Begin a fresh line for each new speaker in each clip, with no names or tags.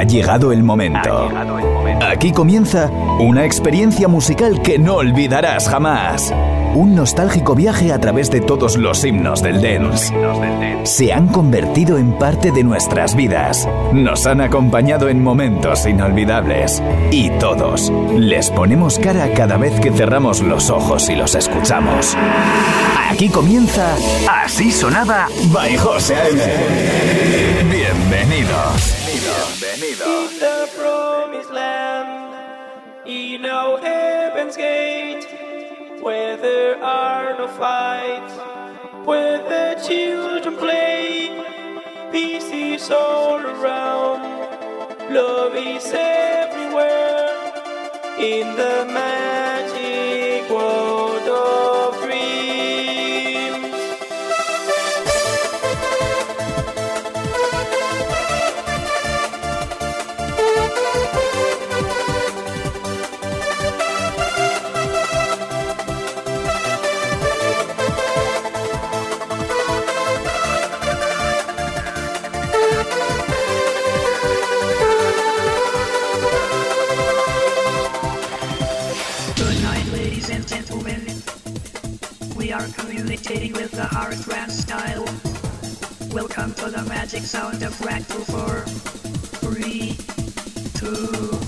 Ha llegado el momento. Aquí comienza una experiencia musical que no olvidarás jamás. Un nostálgico viaje a través de todos los himnos del dance. Se han convertido en parte de nuestras vidas. Nos han acompañado en momentos inolvidables. Y todos les ponemos cara cada vez que cerramos los ojos y los escuchamos. Aquí comienza Así sonaba by José. Bienvenidos.
In the promised land, in no heaven's gate, where there are no fights, where the children play, peace is all around, love is everywhere, in the magic world
imitating with the hardgraph style. Welcome to the magic sound of Fractal 4.
3, 2,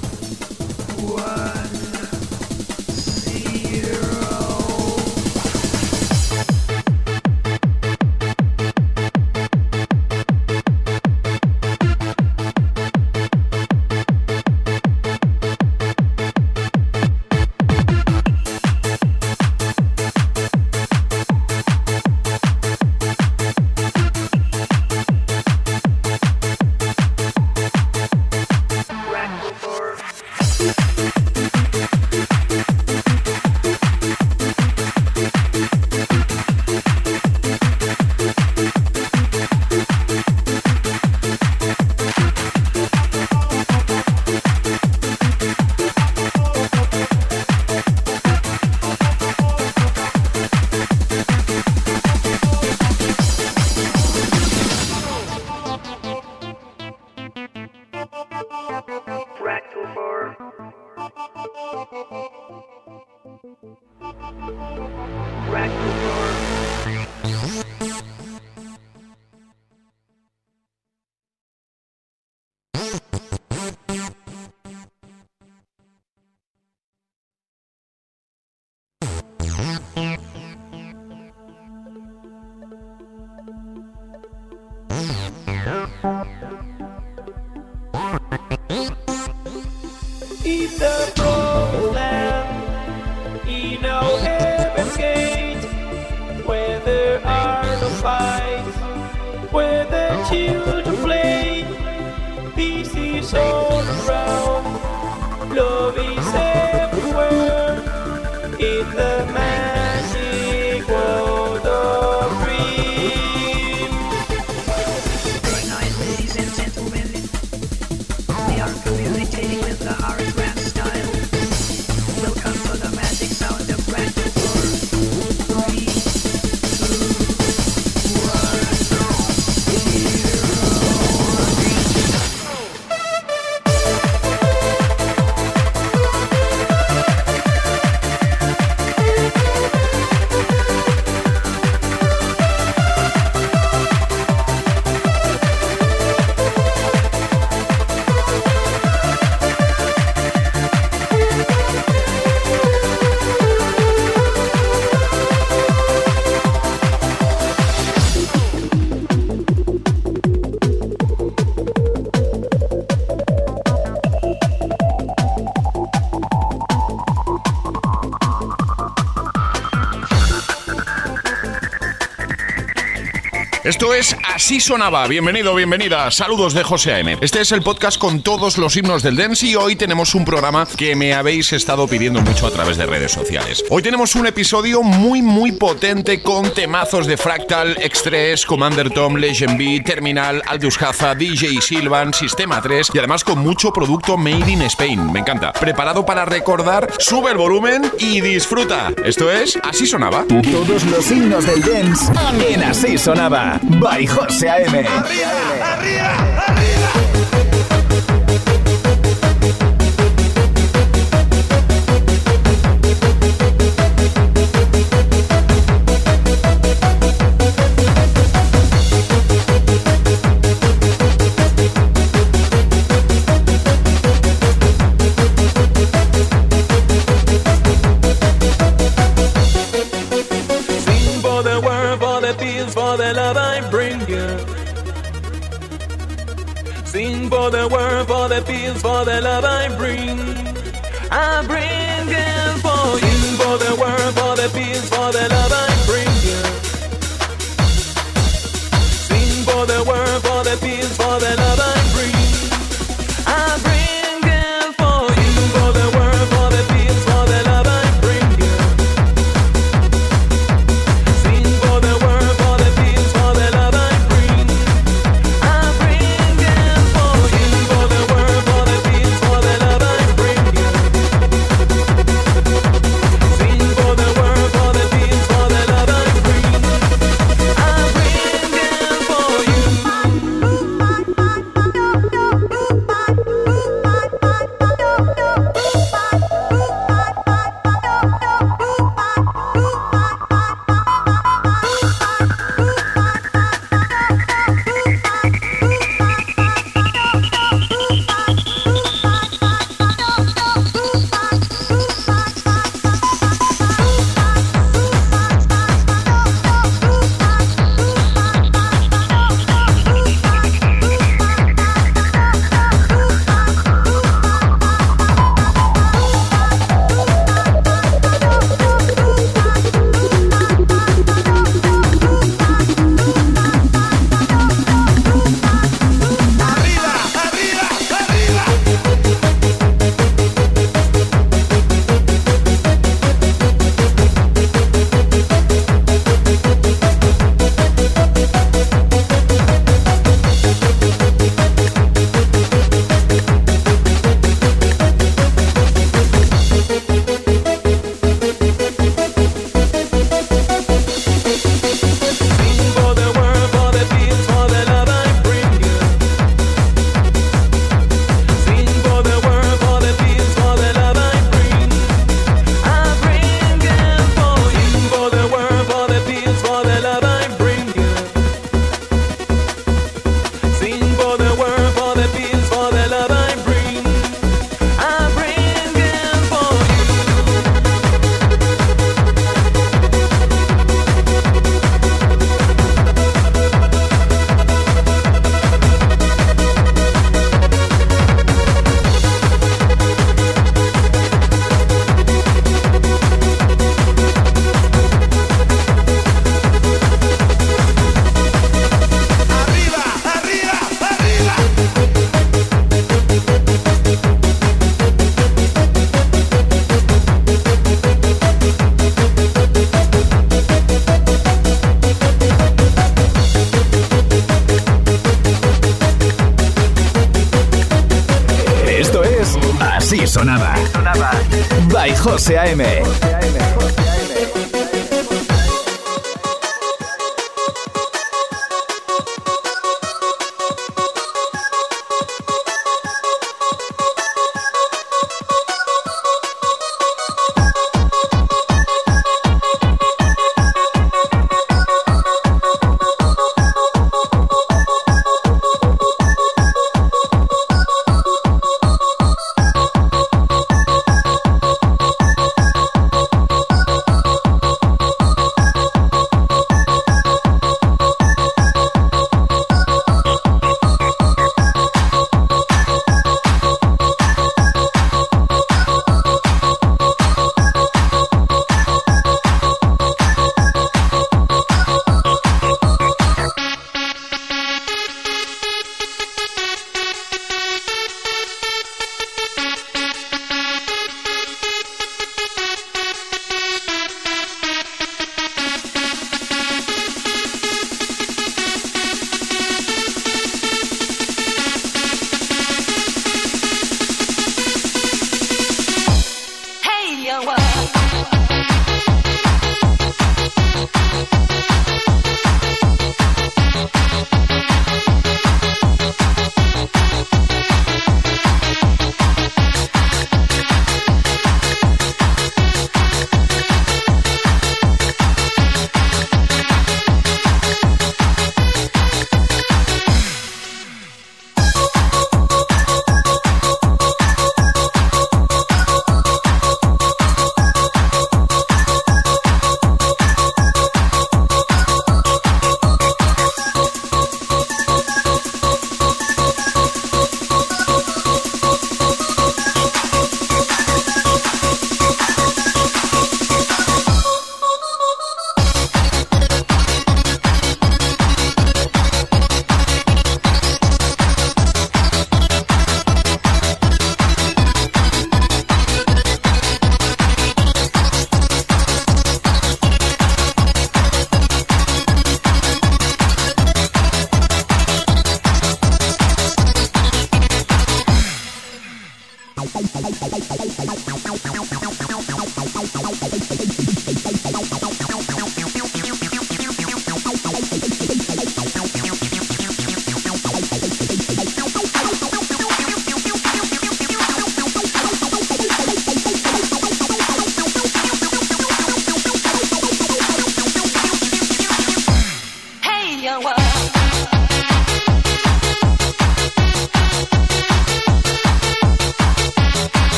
Así Sonaba. Bienvenido, bienvenida. Saludos de José A.M. Este es el podcast con todos los himnos del dance y hoy tenemos un programa que me habéis estado pidiendo mucho a través de redes sociales. Hoy tenemos un episodio muy, muy potente con temazos de Fractal, X3, Commander Tom, Legend B, Terminal, Aldous Haza, DJ Silvan, Sistema 3 y además con mucho producto made in Spain. Me encanta. Preparado para recordar, sube el volumen y disfruta. Esto es Así Sonaba.
Todos los himnos del dance en Así Sonaba. By José A.M.
arriba, arriba, arriba.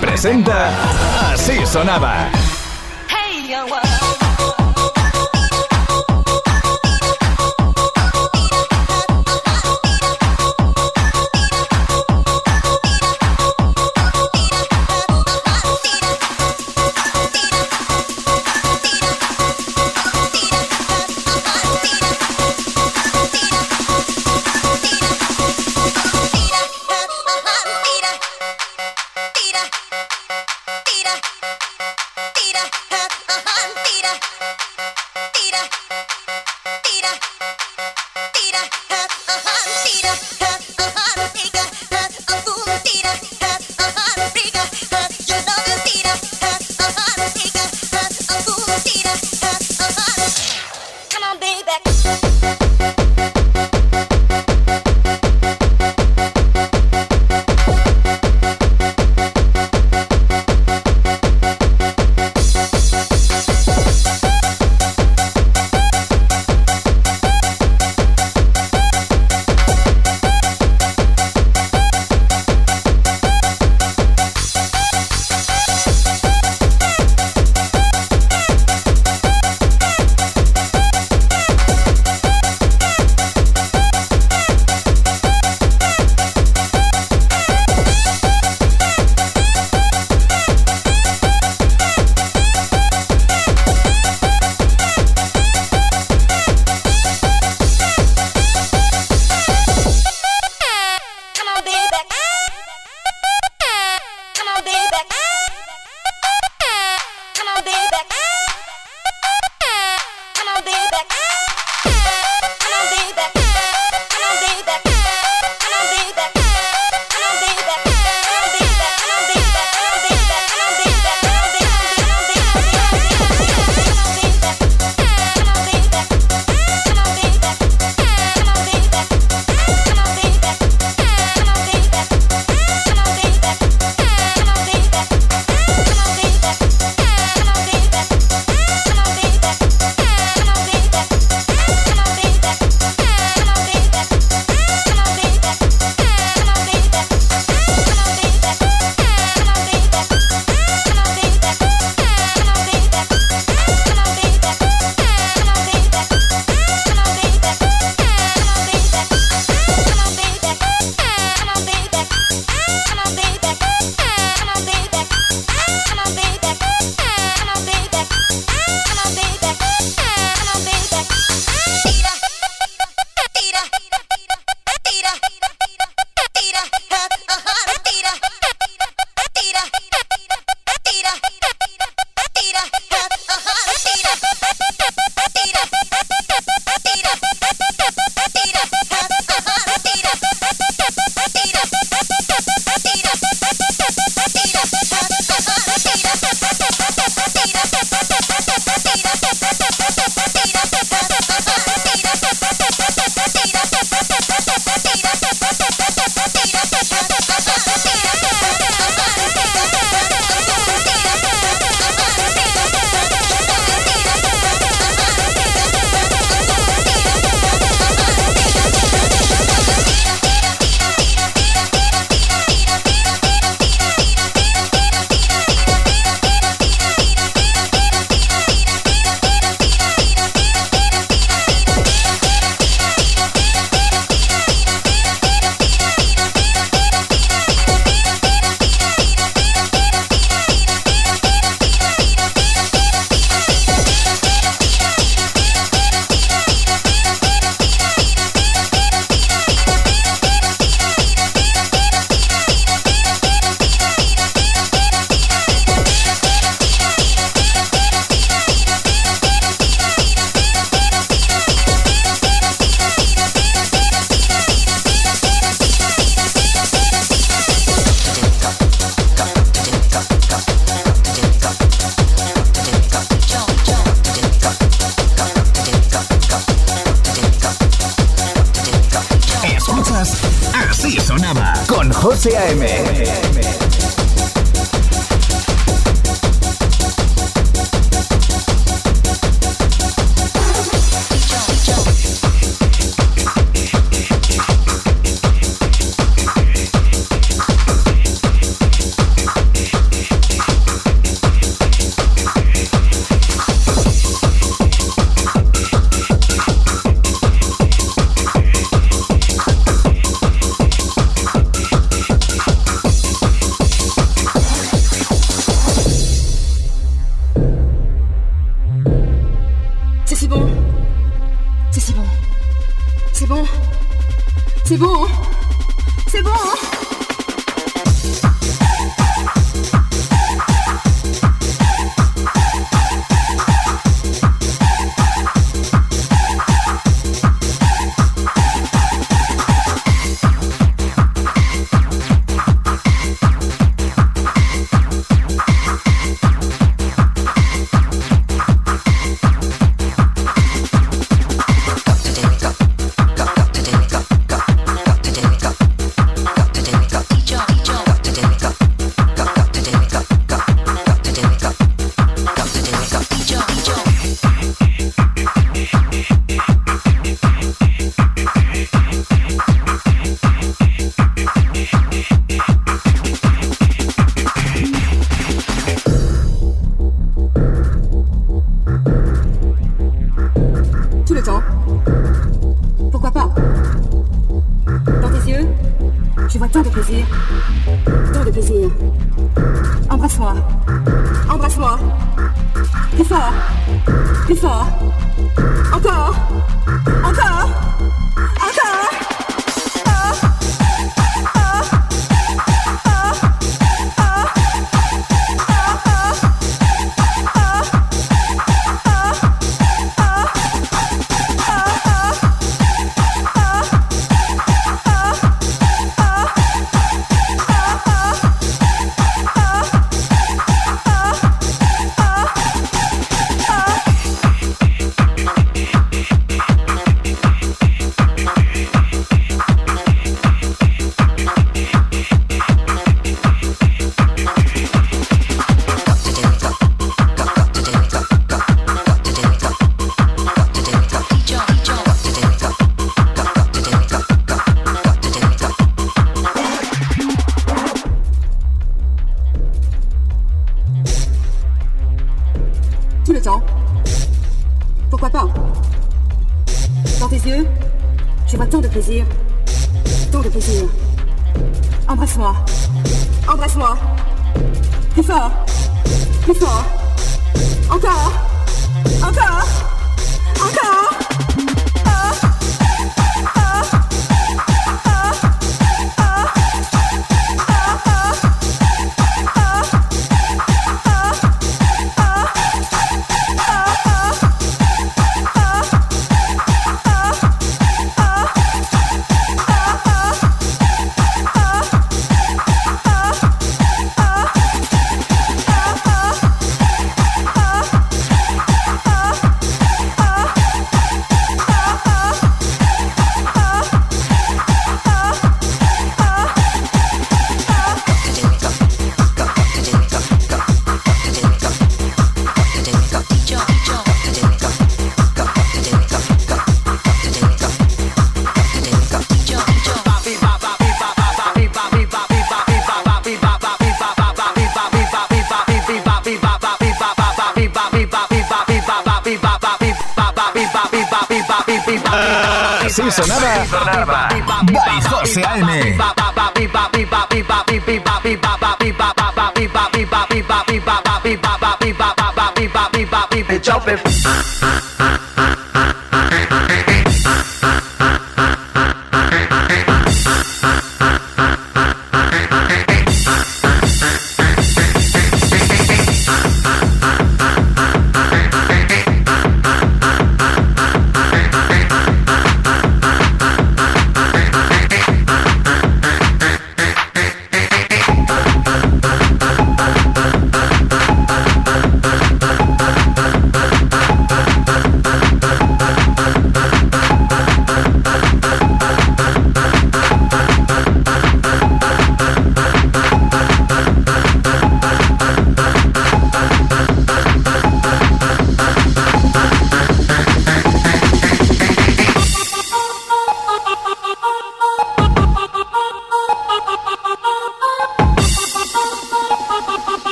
Presenta Así sonaba.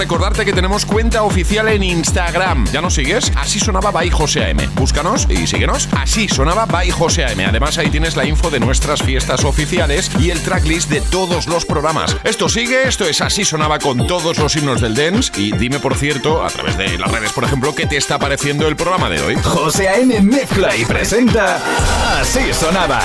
Recordarte que tenemos cuenta oficial en Instagram. ¿Ya nos sigues? Así sonaba by José. Búscanos y síguenos. Así sonaba by José. Además, ahí tienes la info de nuestras fiestas oficiales y el tracklist de todos los programas. Esto sigue, esto es Así sonaba con todos los himnos del dance. Y dime, por cierto, a través de las redes, por ejemplo, qué te está pareciendo el programa de hoy.
José A.M. mezcla y presenta Así sonaba.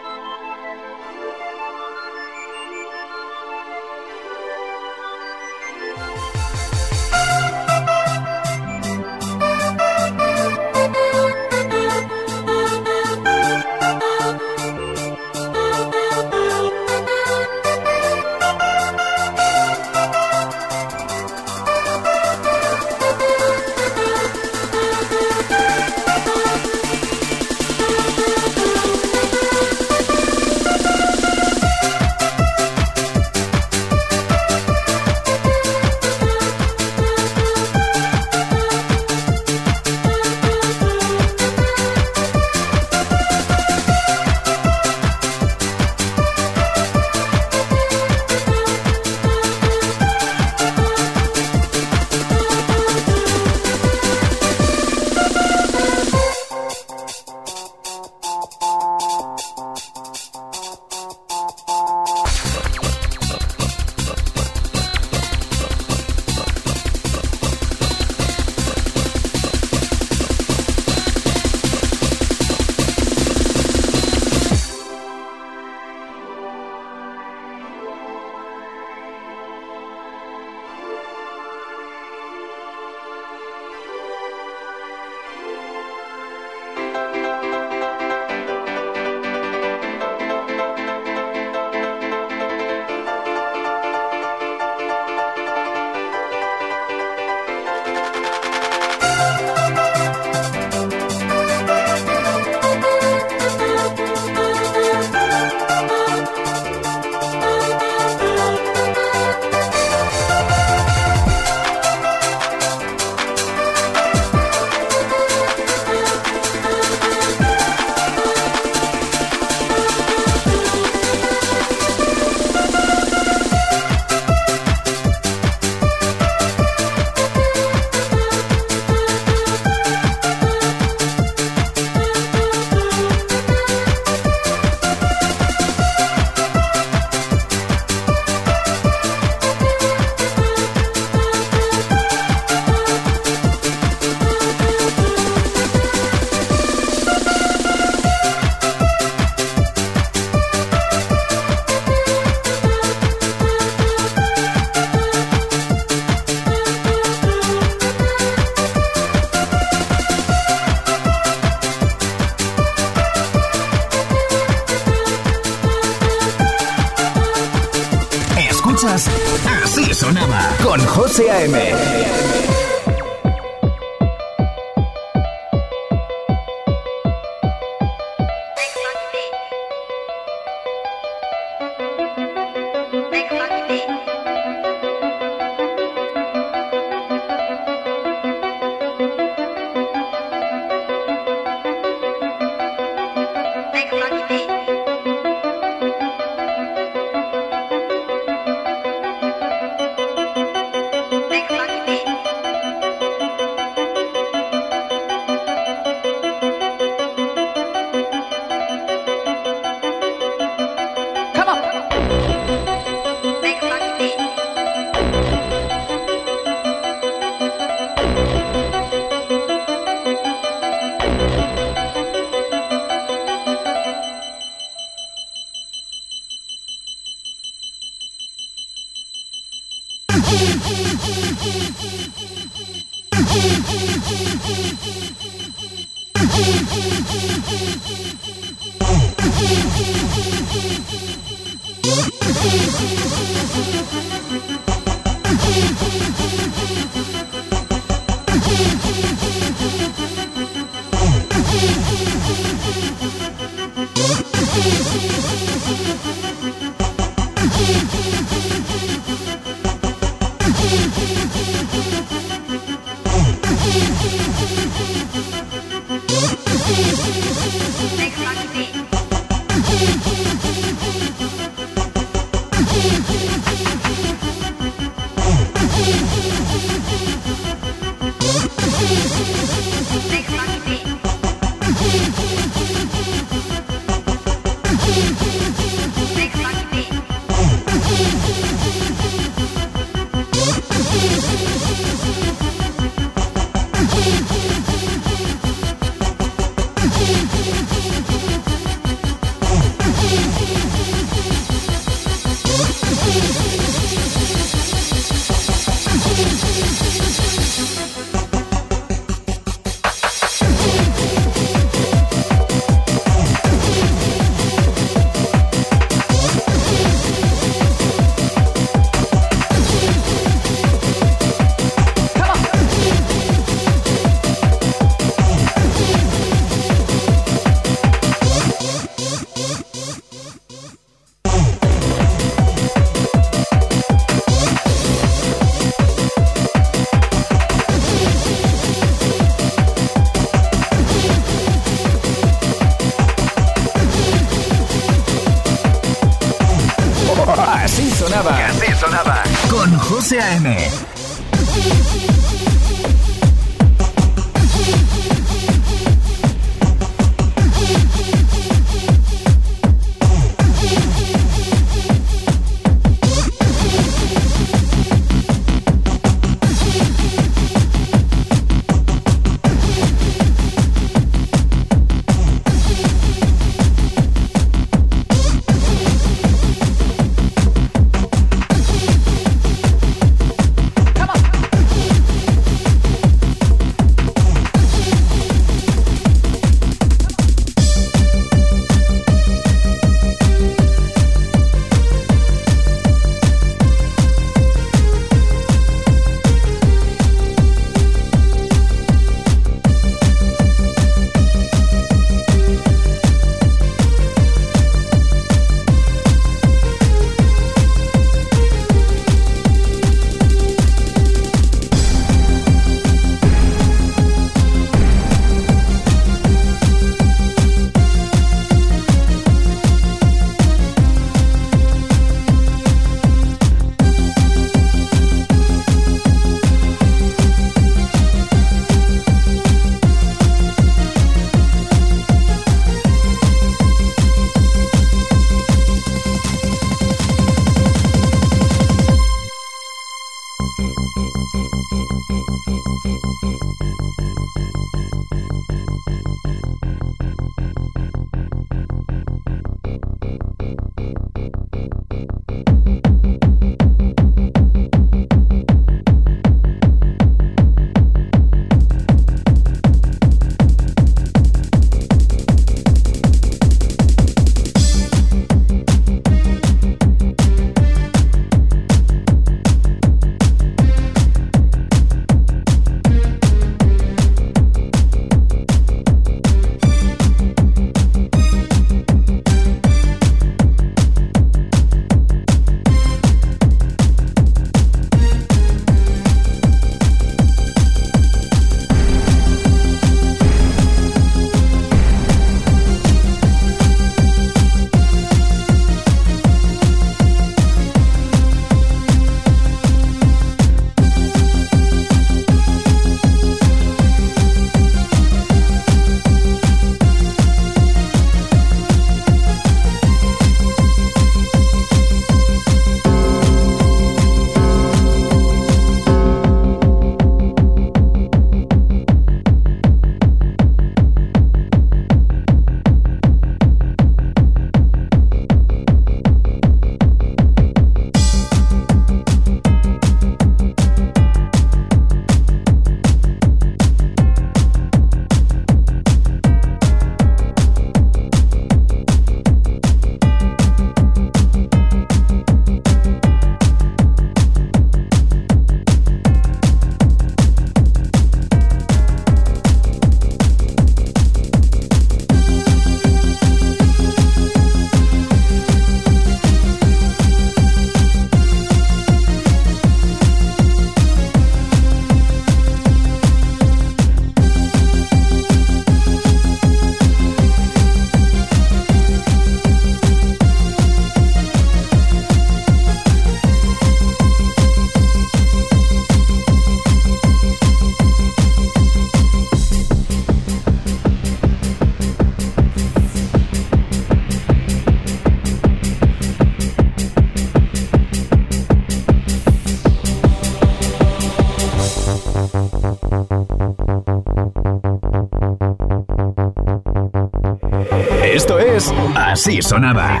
Así sonaba.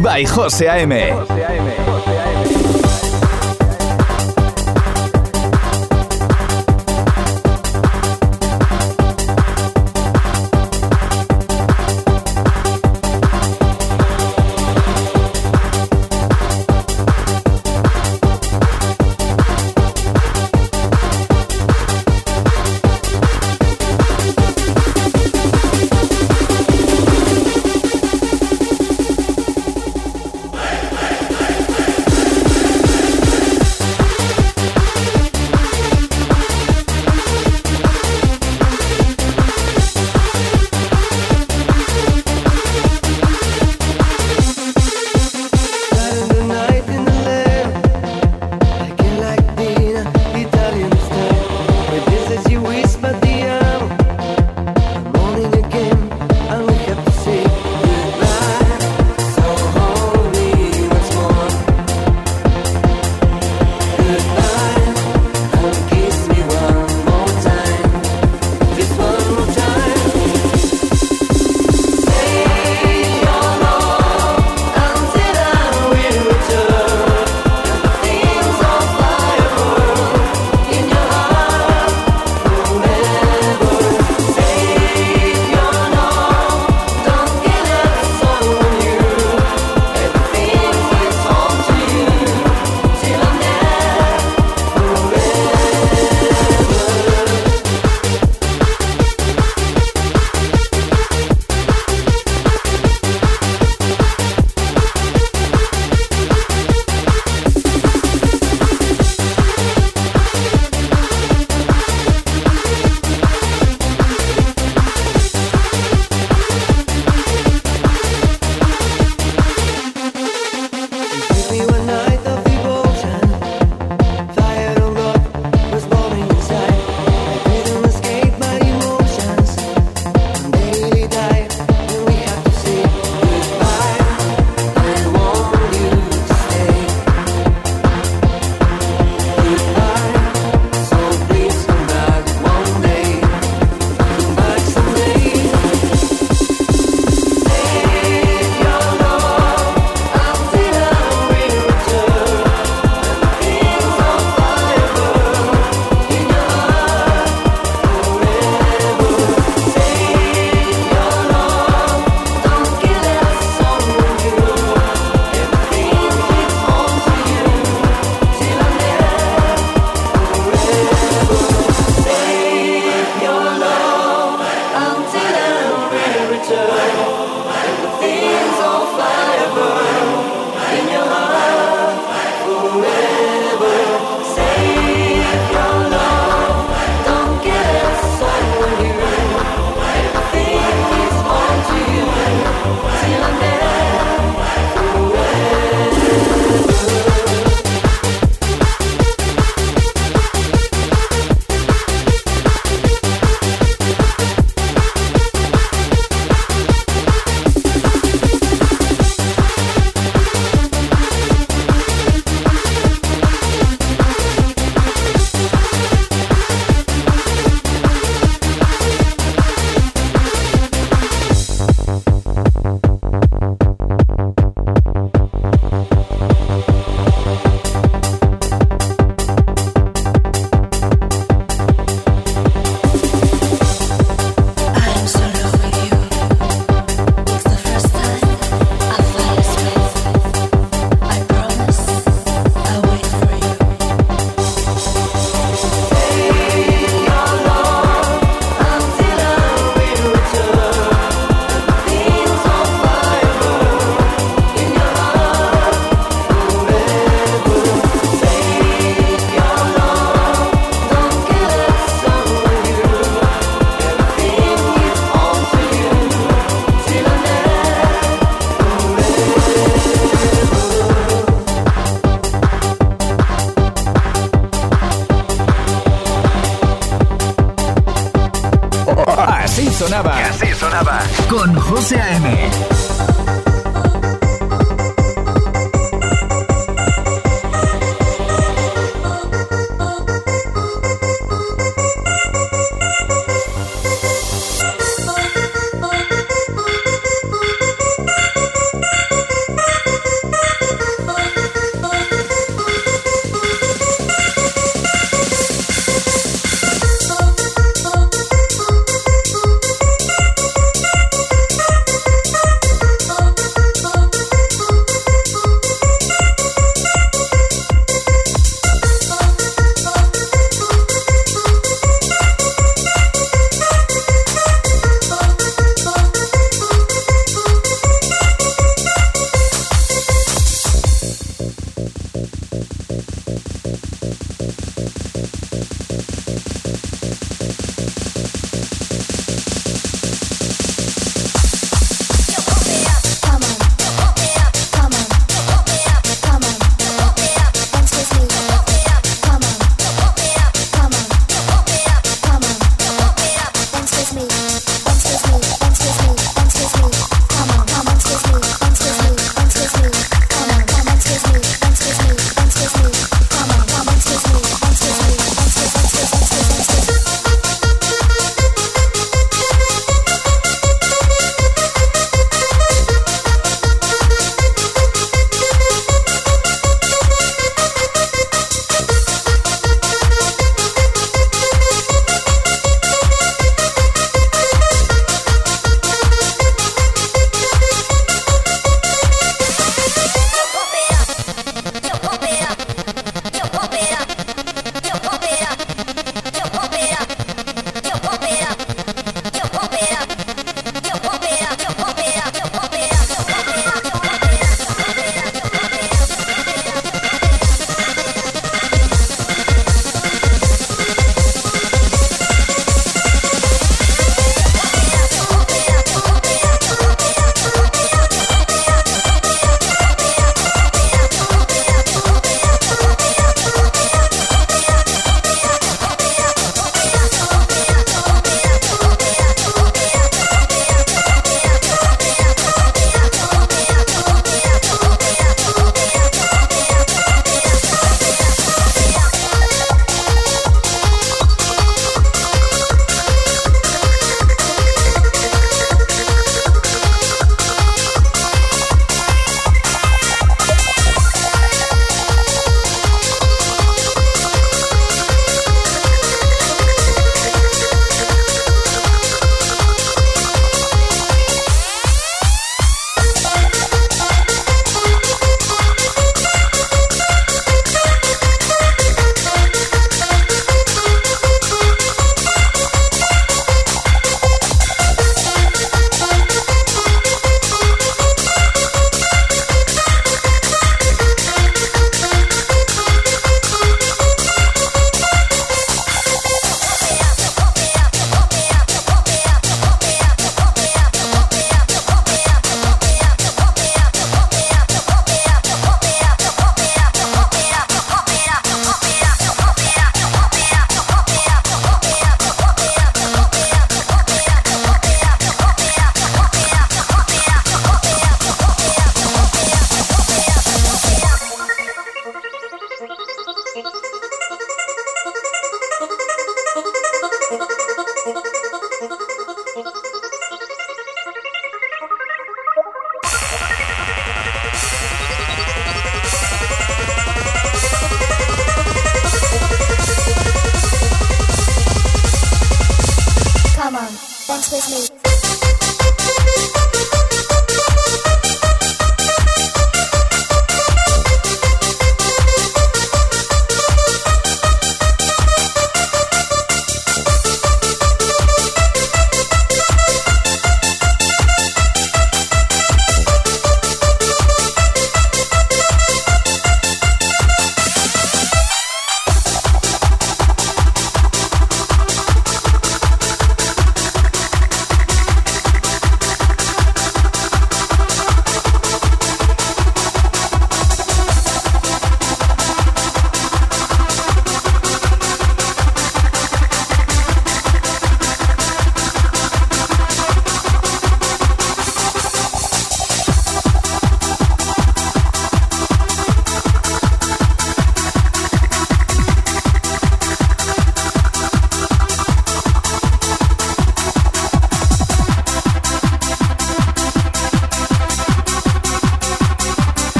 By José A.M.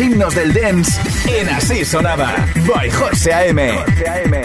himnos del dance en Así Sonaba. By José A.M. José A.M.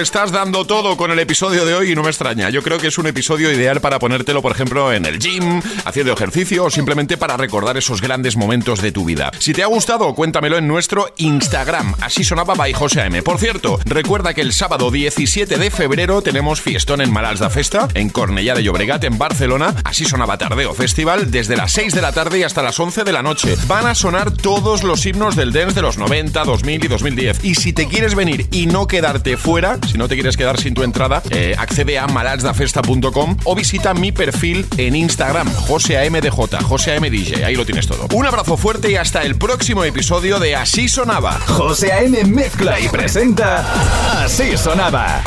estás dando todo con el episodio de hoy y no me extraña. Yo creo que es un episodio ideal para ponértelo, por ejemplo, en el gym, haciendo ejercicio o simplemente para recordar esos grandes momentos de tu vida. Si te ha gustado, cuéntamelo en nuestro Instagram. Así sonaba by José. Por cierto, recuerda que el sábado 17 de febrero tenemos fiestón en Malals da Festa, en Cornellá de Llobregat, en Barcelona. Así sonaba Tardeo Festival, desde las 6 de la tarde y hasta las 11 de la noche. Van a sonar todos los himnos del dance de los 90, 2000 y 2010. Y si te quieres venir y no quedarte fuera, si no te quieres quedar sin tu entrada, eh, accede a malatsdafesta.com o visita mi perfil en Instagram, joseamdj, joseamdj. Ahí lo tienes todo. Un abrazo fuerte y hasta el próximo episodio de Así Sonaba.
José A.M. mezcla y presenta Así Sonaba.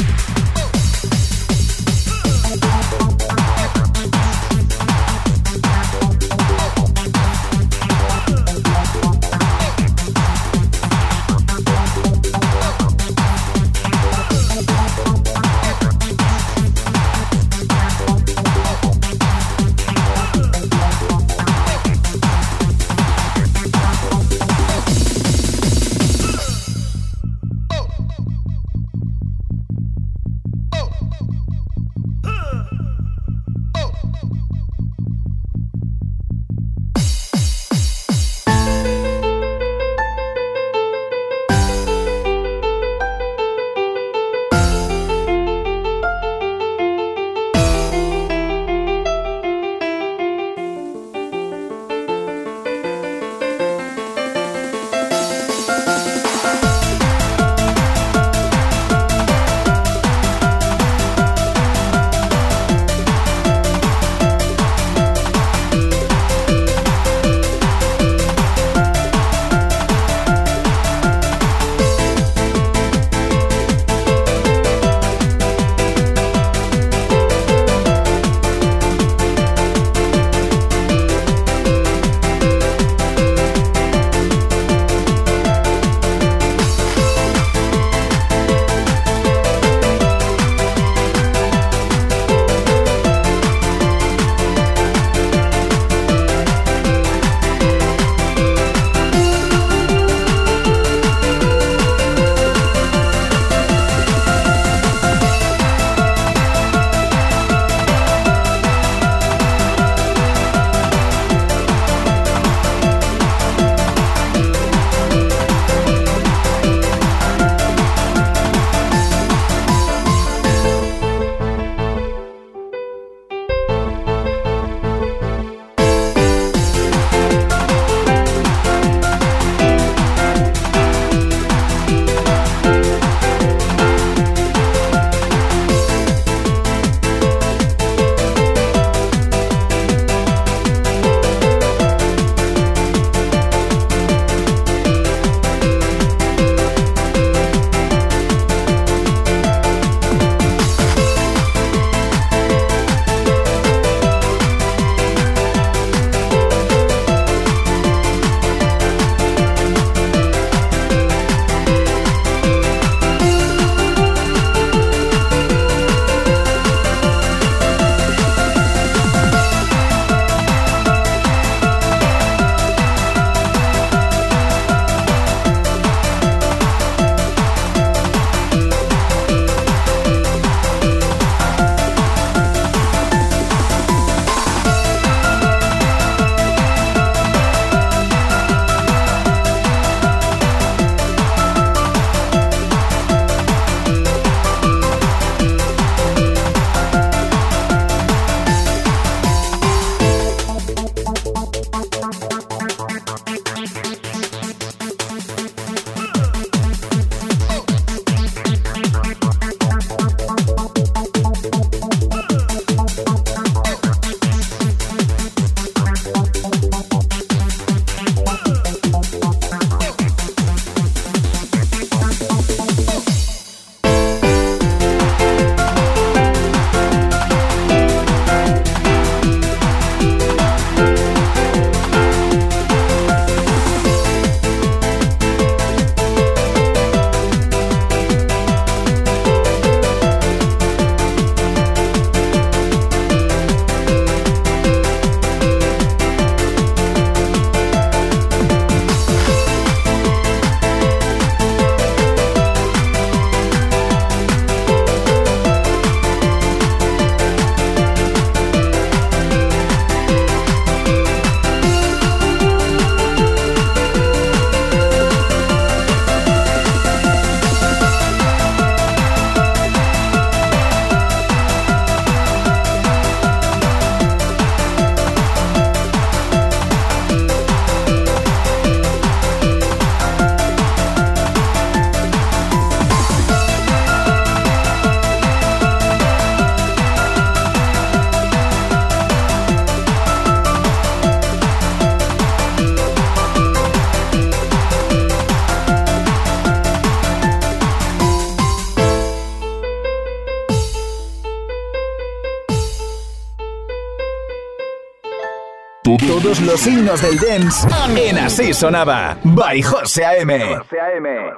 Los himnos del dance en Así Sonaba. By
José A.M. José A.M.